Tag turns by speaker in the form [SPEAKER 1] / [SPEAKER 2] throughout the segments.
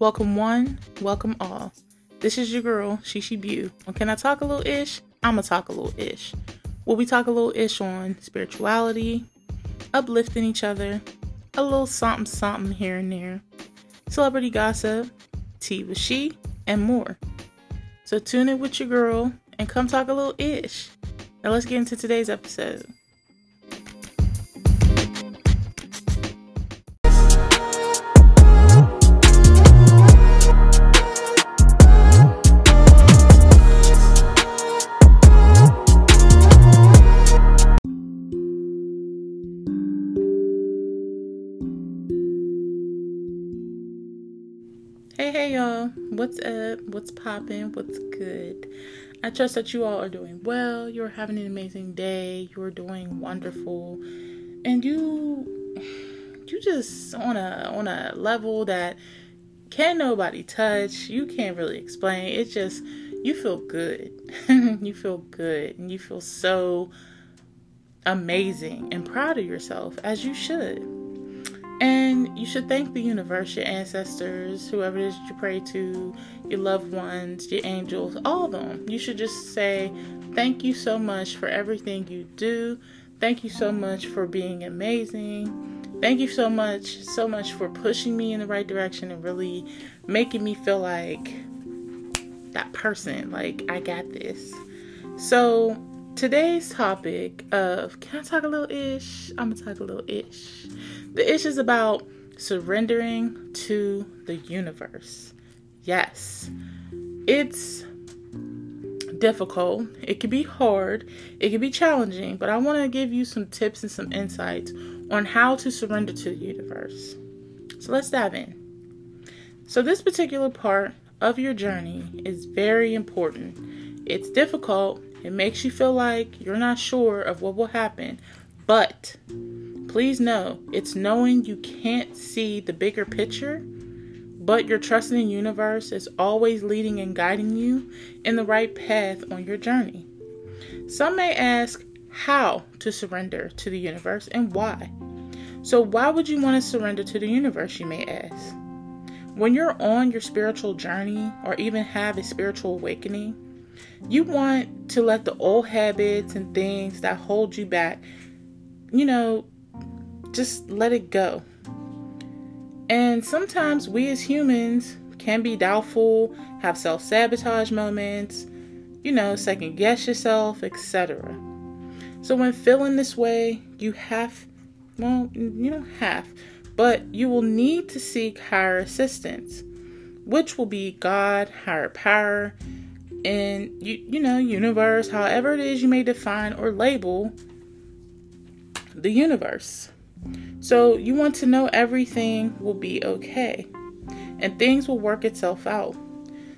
[SPEAKER 1] Welcome one, welcome all. This is your girl, SheShe. On Can I Talk a Little Ish? I'ma talk a little ish. Will we talk a little ish on spirituality, uplifting each other, a little something something here and there, celebrity gossip, tea with she, and more. So tune in with your girl and come talk a little ish. Now let's get into today's episode. What's up? What's popping? What's good? I trust that you all are doing well. You're having an amazing day. You're doing wonderful. And you you just on a on a level that can nobody touch. You can't really explain. It's just you feel good. you feel good and you feel so amazing and proud of yourself as you should. And you should thank the universe, your ancestors, whoever it is you pray to, your loved ones, your angels, all of them. You should just say, Thank you so much for everything you do. Thank you so much for being amazing. Thank you so much, so much for pushing me in the right direction and really making me feel like that person. Like, I got this. So, today's topic of can I talk a little ish? I'm gonna talk a little ish. The ish is about surrendering to the universe. Yes, it's difficult, it can be hard, it can be challenging, but I want to give you some tips and some insights on how to surrender to the universe. So let's dive in. So, this particular part of your journey is very important. It's difficult, it makes you feel like you're not sure of what will happen, but please know it's knowing you can't see the bigger picture but your trusting universe is always leading and guiding you in the right path on your journey. Some may ask how to surrender to the universe and why. So, why would you want to surrender to the universe, you may ask? When you're on your spiritual journey or even have a spiritual awakening, you want to let the old habits and things that hold you back, you know, just let it go. And sometimes we as humans can be doubtful, have self sabotage moments, you know, second guess yourself, etc. So when feeling this way, you have, well, you don't have, but you will need to seek higher assistance, which will be God, higher power, and you, you know, universe, however it is you may define or label the universe. So you want to know everything will be okay and things will work itself out.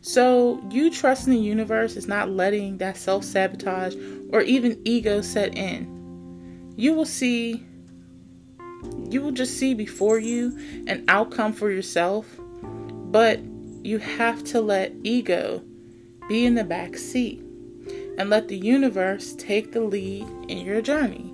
[SPEAKER 1] So you trust in the universe is not letting that self sabotage or even ego set in. You will see, you will just see before you an outcome for yourself, but you have to let ego be in the back seat and let the universe take the lead in your journey.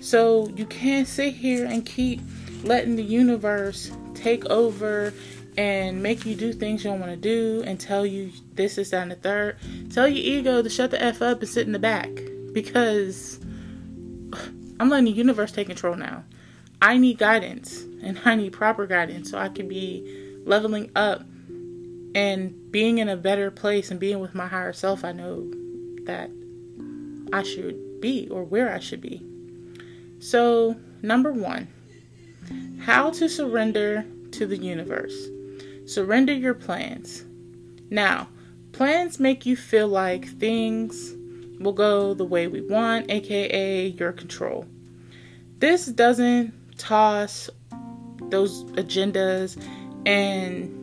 [SPEAKER 1] So you can't sit here and keep letting the universe take over and make you do things you don't want to do and tell you this is down the third. Tell your ego to shut the F up and sit in the back because I'm letting the universe take control now. I need guidance and I need proper guidance so I can be leveling up and being in a better place and being with my higher self. I know that I should be or where I should be. So, number one, how to surrender to the universe. Surrender your plans. Now, plans make you feel like things will go the way we want, aka your control. This doesn't toss those agendas and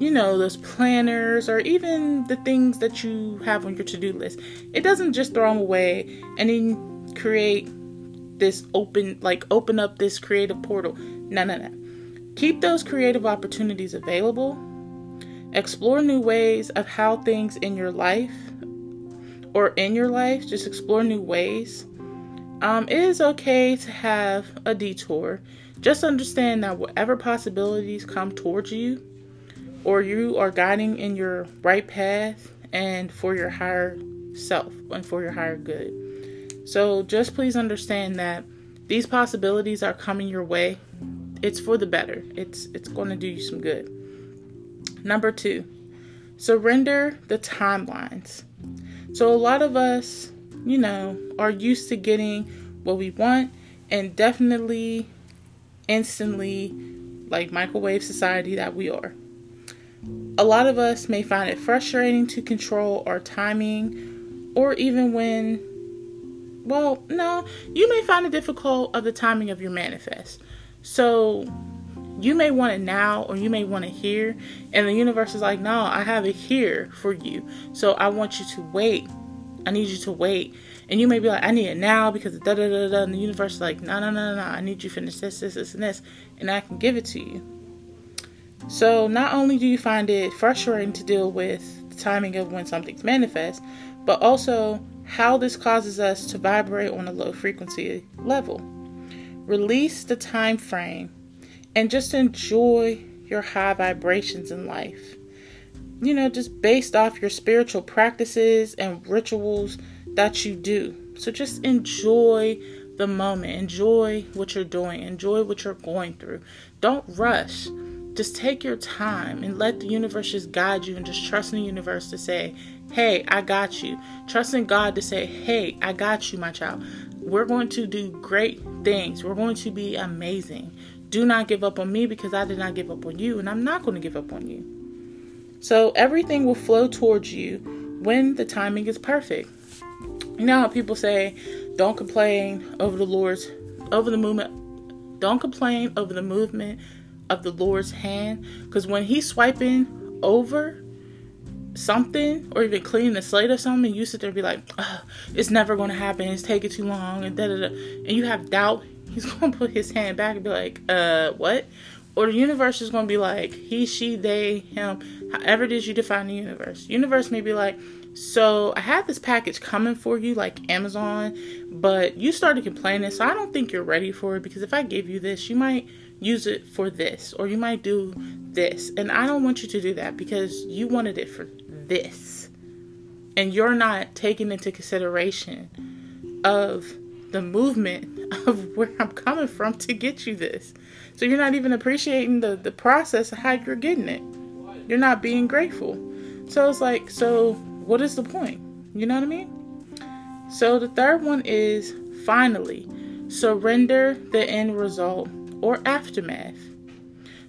[SPEAKER 1] you know, those planners or even the things that you have on your to do list. It doesn't just throw them away and then create this open like open up this creative portal. No, no, no. Keep those creative opportunities available. Explore new ways of how things in your life or in your life, just explore new ways. Um, it is okay to have a detour just understand that whatever possibilities come towards you, or you are guiding in your right path and for your higher self and for your higher good. So just please understand that these possibilities are coming your way. It's for the better. It's it's going to do you some good. Number 2. Surrender the timelines. So a lot of us, you know, are used to getting what we want and definitely instantly like microwave society that we are. A lot of us may find it frustrating to control our timing or even when well, no, you may find it difficult of the timing of your manifest. So you may want it now or you may want it here and the universe is like no i have it here for you. So i want you to wait. I need you to wait. And you may be like i need it now because da da da da and the universe is like no no no no i need you to finish this this this and this and i can give it to you. So not only do you find it frustrating to deal with the timing of when something's manifest but also how this causes us to vibrate on a low frequency level release the time frame and just enjoy your high vibrations in life. You know, just based off your spiritual practices and rituals that you do. So just enjoy the moment, enjoy what you're doing, enjoy what you're going through. Don't rush. Just take your time and let the universe just guide you and just trust in the universe to say, Hey, I got you. Trust in God to say, Hey, I got you, my child. We're going to do great things. We're going to be amazing. Do not give up on me because I did not give up on you, and I'm not going to give up on you. So everything will flow towards you when the timing is perfect. You know how people say, don't complain over the Lord's, over the movement, don't complain over the movement of the Lord's hand. Because when He's swiping over something or even cleaning the slate or something, you sit there and be like, it's never going to happen. It's taking too long. And, da, da, da. and you have doubt he's gonna put his hand back and be like, uh, what? Or the universe is gonna be like, he, she, they, him, however it is you define the universe. Universe may be like, so I had this package coming for you, like Amazon, but you started complaining, so I don't think you're ready for it because if I give you this, you might use it for this, or you might do this. And I don't want you to do that because you wanted it for this. And you're not taking into consideration of the movement of where I'm coming from to get you this. So you're not even appreciating the, the process of how you're getting it. You're not being grateful. So it's like, so what is the point? You know what I mean? So the third one is finally surrender the end result or aftermath.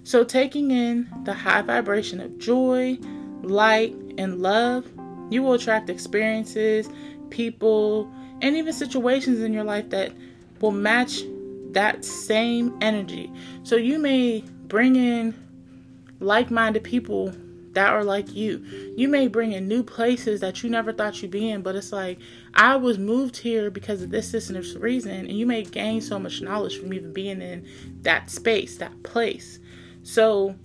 [SPEAKER 1] So taking in the high vibration of joy, light, and love, you will attract experiences, people, and even situations in your life that will match that same energy. So you may bring in like minded people that are like you. You may bring in new places that you never thought you'd be in, but it's like, I was moved here because of this, this, and this reason. And you may gain so much knowledge from even being in that space, that place. So,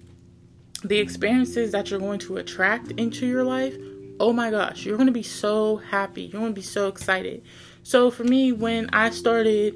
[SPEAKER 1] the experiences that you're going to attract into your life oh my gosh, you're going to be so happy. You're going to be so excited. So for me, when I started,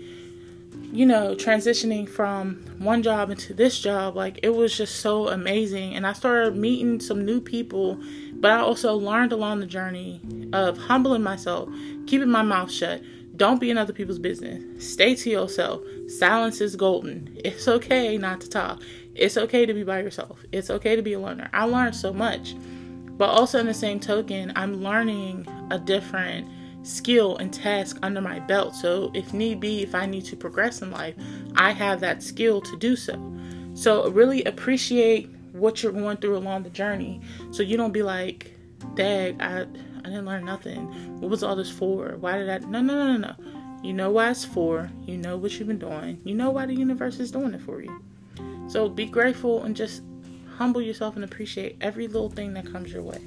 [SPEAKER 1] you know, transitioning from one job into this job, like it was just so amazing. And I started meeting some new people, but I also learned along the journey of humbling myself, keeping my mouth shut. Don't be in other people's business. Stay to yourself. Silence is golden. It's okay not to talk. It's okay to be by yourself. It's okay to be a learner. I learned so much. But also, in the same token, I'm learning a different skill and task under my belt. So, if need be, if I need to progress in life, I have that skill to do so. So, really appreciate what you're going through along the journey. So, you don't be like, Dag, I, I didn't learn nothing. What was all this for? Why did I? No, no, no, no, no. You know why it's for. You know what you've been doing. You know why the universe is doing it for you. So, be grateful and just humble yourself and appreciate every little thing that comes your way.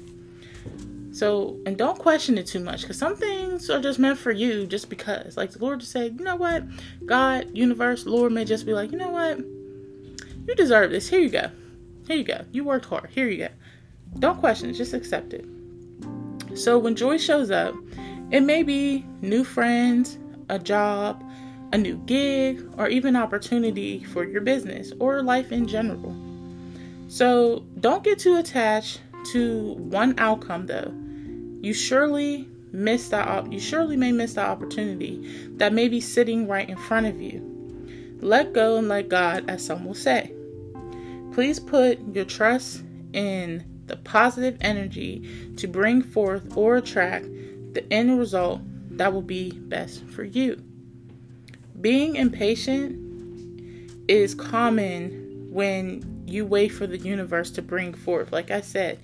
[SPEAKER 1] So, and don't question it too much because some things are just meant for you just because. Like the Lord just said, you know what? God, universe, Lord may just be like, you know what? You deserve this. Here you go. Here you go. You worked hard. Here you go. Don't question it, just accept it. So, when joy shows up, it may be new friends, a job, a new gig, or even opportunity for your business or life in general. So don't get too attached to one outcome though. You surely miss that op- you surely may miss that opportunity that may be sitting right in front of you. Let go and let God, as some will say. Please put your trust in the positive energy to bring forth or attract the end result that will be best for you. Being impatient is common when you wait for the universe to bring forth. Like I said,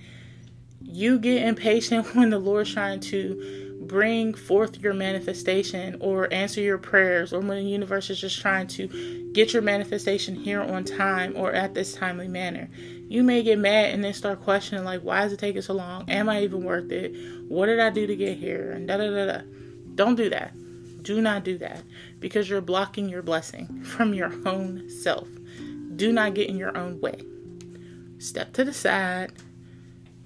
[SPEAKER 1] you get impatient when the Lord's trying to bring forth your manifestation or answer your prayers or when the universe is just trying to get your manifestation here on time or at this timely manner. You may get mad and then start questioning like why is it taking so long? Am I even worth it? What did I do to get here? And da da da da. Don't do that. Do not do that because you're blocking your blessing from your own self. Do not get in your own way. Step to the side.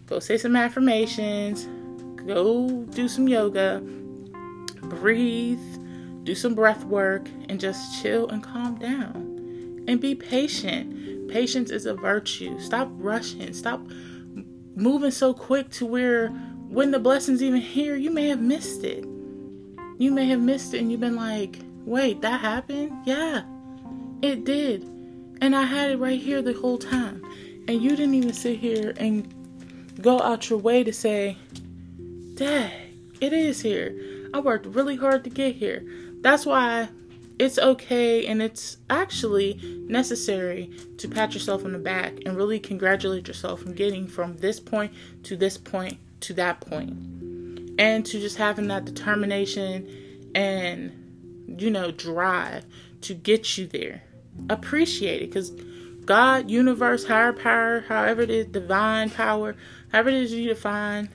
[SPEAKER 1] Go say some affirmations go do some yoga, breathe, do some breath work, and just chill and calm down. And be patient. Patience is a virtue. Stop rushing. Stop moving so quick to where when the blessing's even here, you may have missed it. You may have missed it and you've been like, wait, that happened? Yeah, it did. And I had it right here the whole time. And you didn't even sit here and go out your way to say, Dad, it is here. I worked really hard to get here. That's why it's okay and it's actually necessary to pat yourself on the back and really congratulate yourself from getting from this point to this point to that point. And to just having that determination and, you know, drive to get you there. Appreciate it because God, universe, higher power, however it is, divine power, however it is you define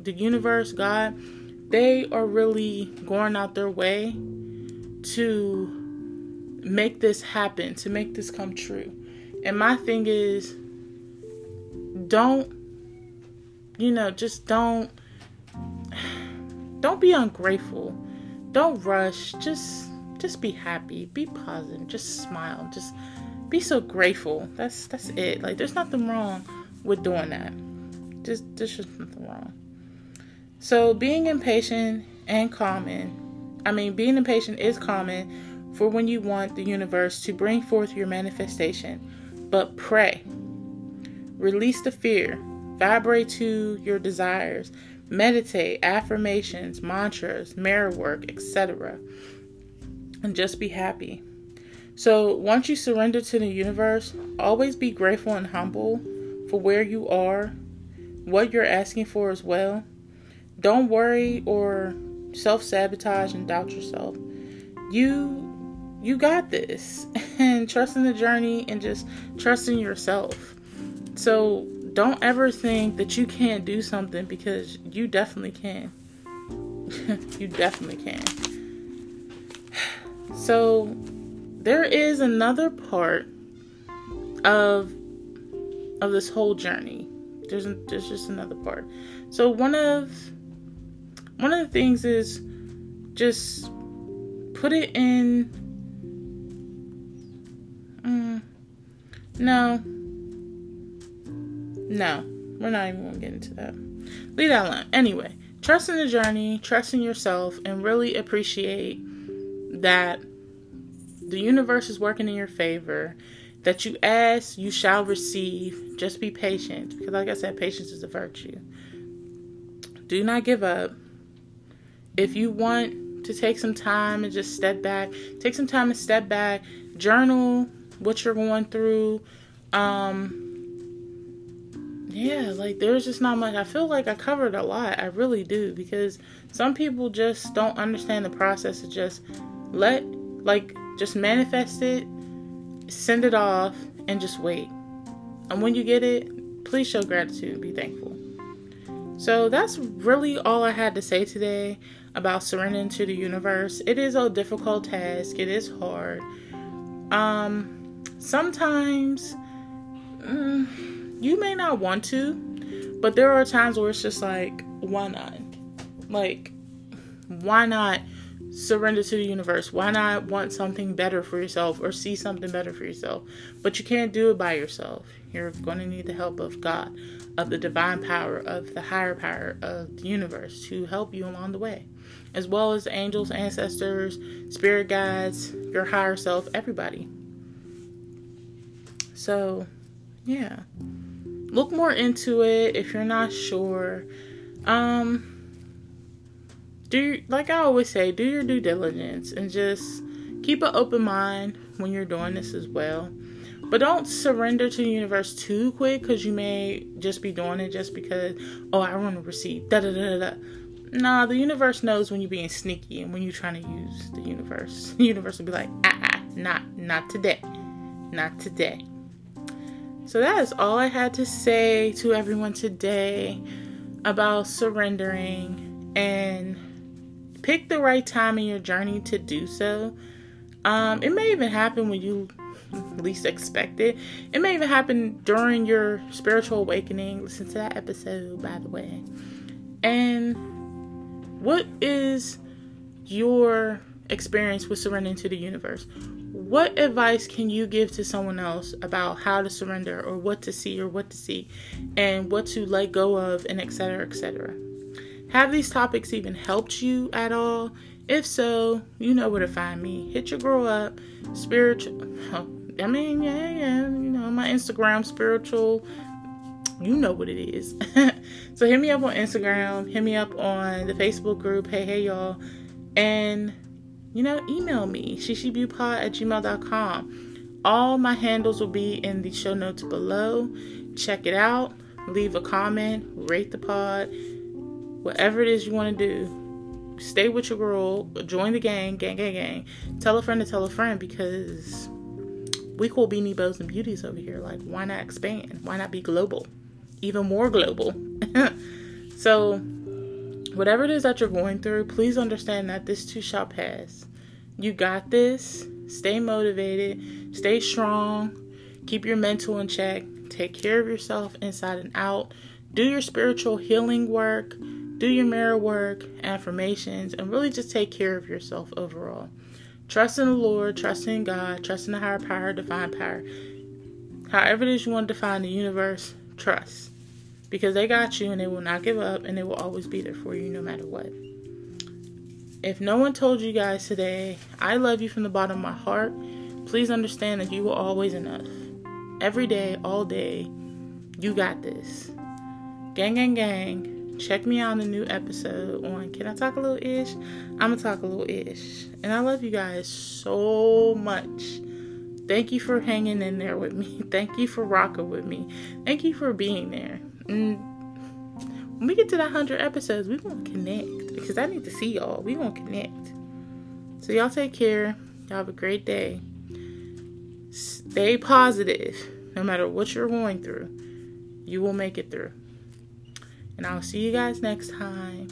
[SPEAKER 1] the universe, God, they are really going out their way to make this happen, to make this come true. And my thing is, don't, you know, just don't, don't be ungrateful. Don't rush. Just, just be happy. Be positive. Just smile. Just be so grateful. That's that's it. Like, there's nothing wrong with doing that. Just, there's just nothing wrong. So, being impatient and common, I mean, being impatient is common for when you want the universe to bring forth your manifestation. But pray, release the fear, vibrate to your desires, meditate, affirmations, mantras, mirror work, etc. And just be happy. So, once you surrender to the universe, always be grateful and humble for where you are, what you're asking for as well don't worry or self-sabotage and doubt yourself. You you got this. And trust in the journey and just trust in yourself. So don't ever think that you can't do something because you definitely can. you definitely can. So there is another part of of this whole journey. There's there's just another part. So one of one of the things is just put it in. Mm, no. No, we're not even to get into that. Leave that alone. Anyway, trust in the journey, trust in yourself, and really appreciate that the universe is working in your favor. That you ask, you shall receive. Just be patient. Because, like I said, patience is a virtue. Do not give up if you want to take some time and just step back, take some time and step back, journal what you're going through. Um, yeah, like there's just not much. I feel like I covered a lot. I really do because some people just don't understand the process of just let, like, just manifest it, send it off, and just wait. And when you get it, please show gratitude. Be thankful. So that's really all I had to say today about surrendering to the universe. It is a difficult task. It is hard. Um, sometimes mm, you may not want to, but there are times where it's just like, why not? Like, why not surrender to the universe? Why not want something better for yourself or see something better for yourself? But you can't do it by yourself. You're going to need the help of God, of the divine power, of the higher power of the universe to help you along the way, as well as angels, ancestors, spirit guides, your higher self, everybody. So, yeah. Look more into it if you're not sure. Um do like I always say, do your due diligence and just keep an open mind when you're doing this as well. But don't surrender to the universe too quick because you may just be doing it just because, oh, I want to receive. Da da da da. Nah, the universe knows when you're being sneaky and when you're trying to use the universe. The universe will be like, ah, ah, not, not today, not today. So that is all I had to say to everyone today about surrendering and pick the right time in your journey to do so. Um, it may even happen when you least expect it. It may even happen during your spiritual awakening. Listen to that episode, by the way. And what is your experience with surrendering to the universe? What advice can you give to someone else about how to surrender or what to see or what to see and what to let go of and etc etc have these topics even helped you at all? If so, you know where to find me. Hit your girl up. Spiritual. I mean, yeah, yeah. You know, my Instagram, spiritual. You know what it is. so hit me up on Instagram. Hit me up on the Facebook group. Hey, hey, y'all. And, you know, email me. sheshebeaupod at gmail.com. All my handles will be in the show notes below. Check it out. Leave a comment. Rate the pod whatever it is you want to do, stay with your girl, join the gang, gang, gang, gang. Tell a friend to tell a friend because we cool beanie bows and beauties over here. Like, why not expand? Why not be global? Even more global. so, whatever it is that you're going through, please understand that this too shall pass. You got this. Stay motivated. Stay strong. Keep your mental in check. Take care of yourself inside and out. Do your spiritual healing work do your mirror work, affirmations, and really just take care of yourself overall. Trust in the Lord, trust in God, trust in the higher power, divine power. However it is you want to define the universe, trust. Because they got you and they will not give up and they will always be there for you no matter what. If no one told you guys today, I love you from the bottom of my heart, please understand that you are always enough. Every day, all day, you got this. Gang, gang, gang. Check me out on a new episode on Can I Talk a Little Ish? I'm gonna talk a little ish. And I love you guys so much. Thank you for hanging in there with me. Thank you for rocking with me. Thank you for being there. And when we get to that 100 episodes, we gonna connect because I need to see y'all. We gonna connect. So, y'all take care. Y'all have a great day. Stay positive no matter what you're going through. You will make it through. And I'll see you guys next time.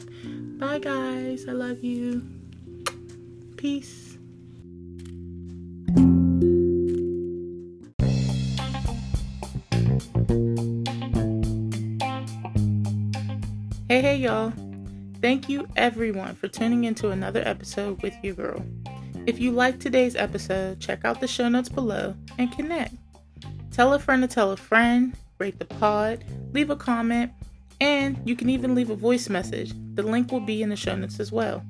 [SPEAKER 1] Bye, guys. I love you. Peace. Hey, hey, y'all. Thank you, everyone, for tuning into another episode with your girl. If you like today's episode, check out the show notes below and connect. Tell a friend to tell a friend, rate the pod, leave a comment, and you can even leave a voice message. The link will be in the show notes as well.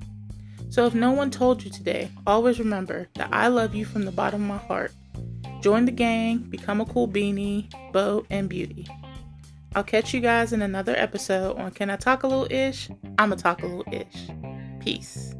[SPEAKER 1] So if no one told you today, always remember that I love you from the bottom of my heart. Join the gang, become a cool beanie, bow, and beauty. I'll catch you guys in another episode on Can I Talk a Little Ish? I'ma talk a little ish. Peace.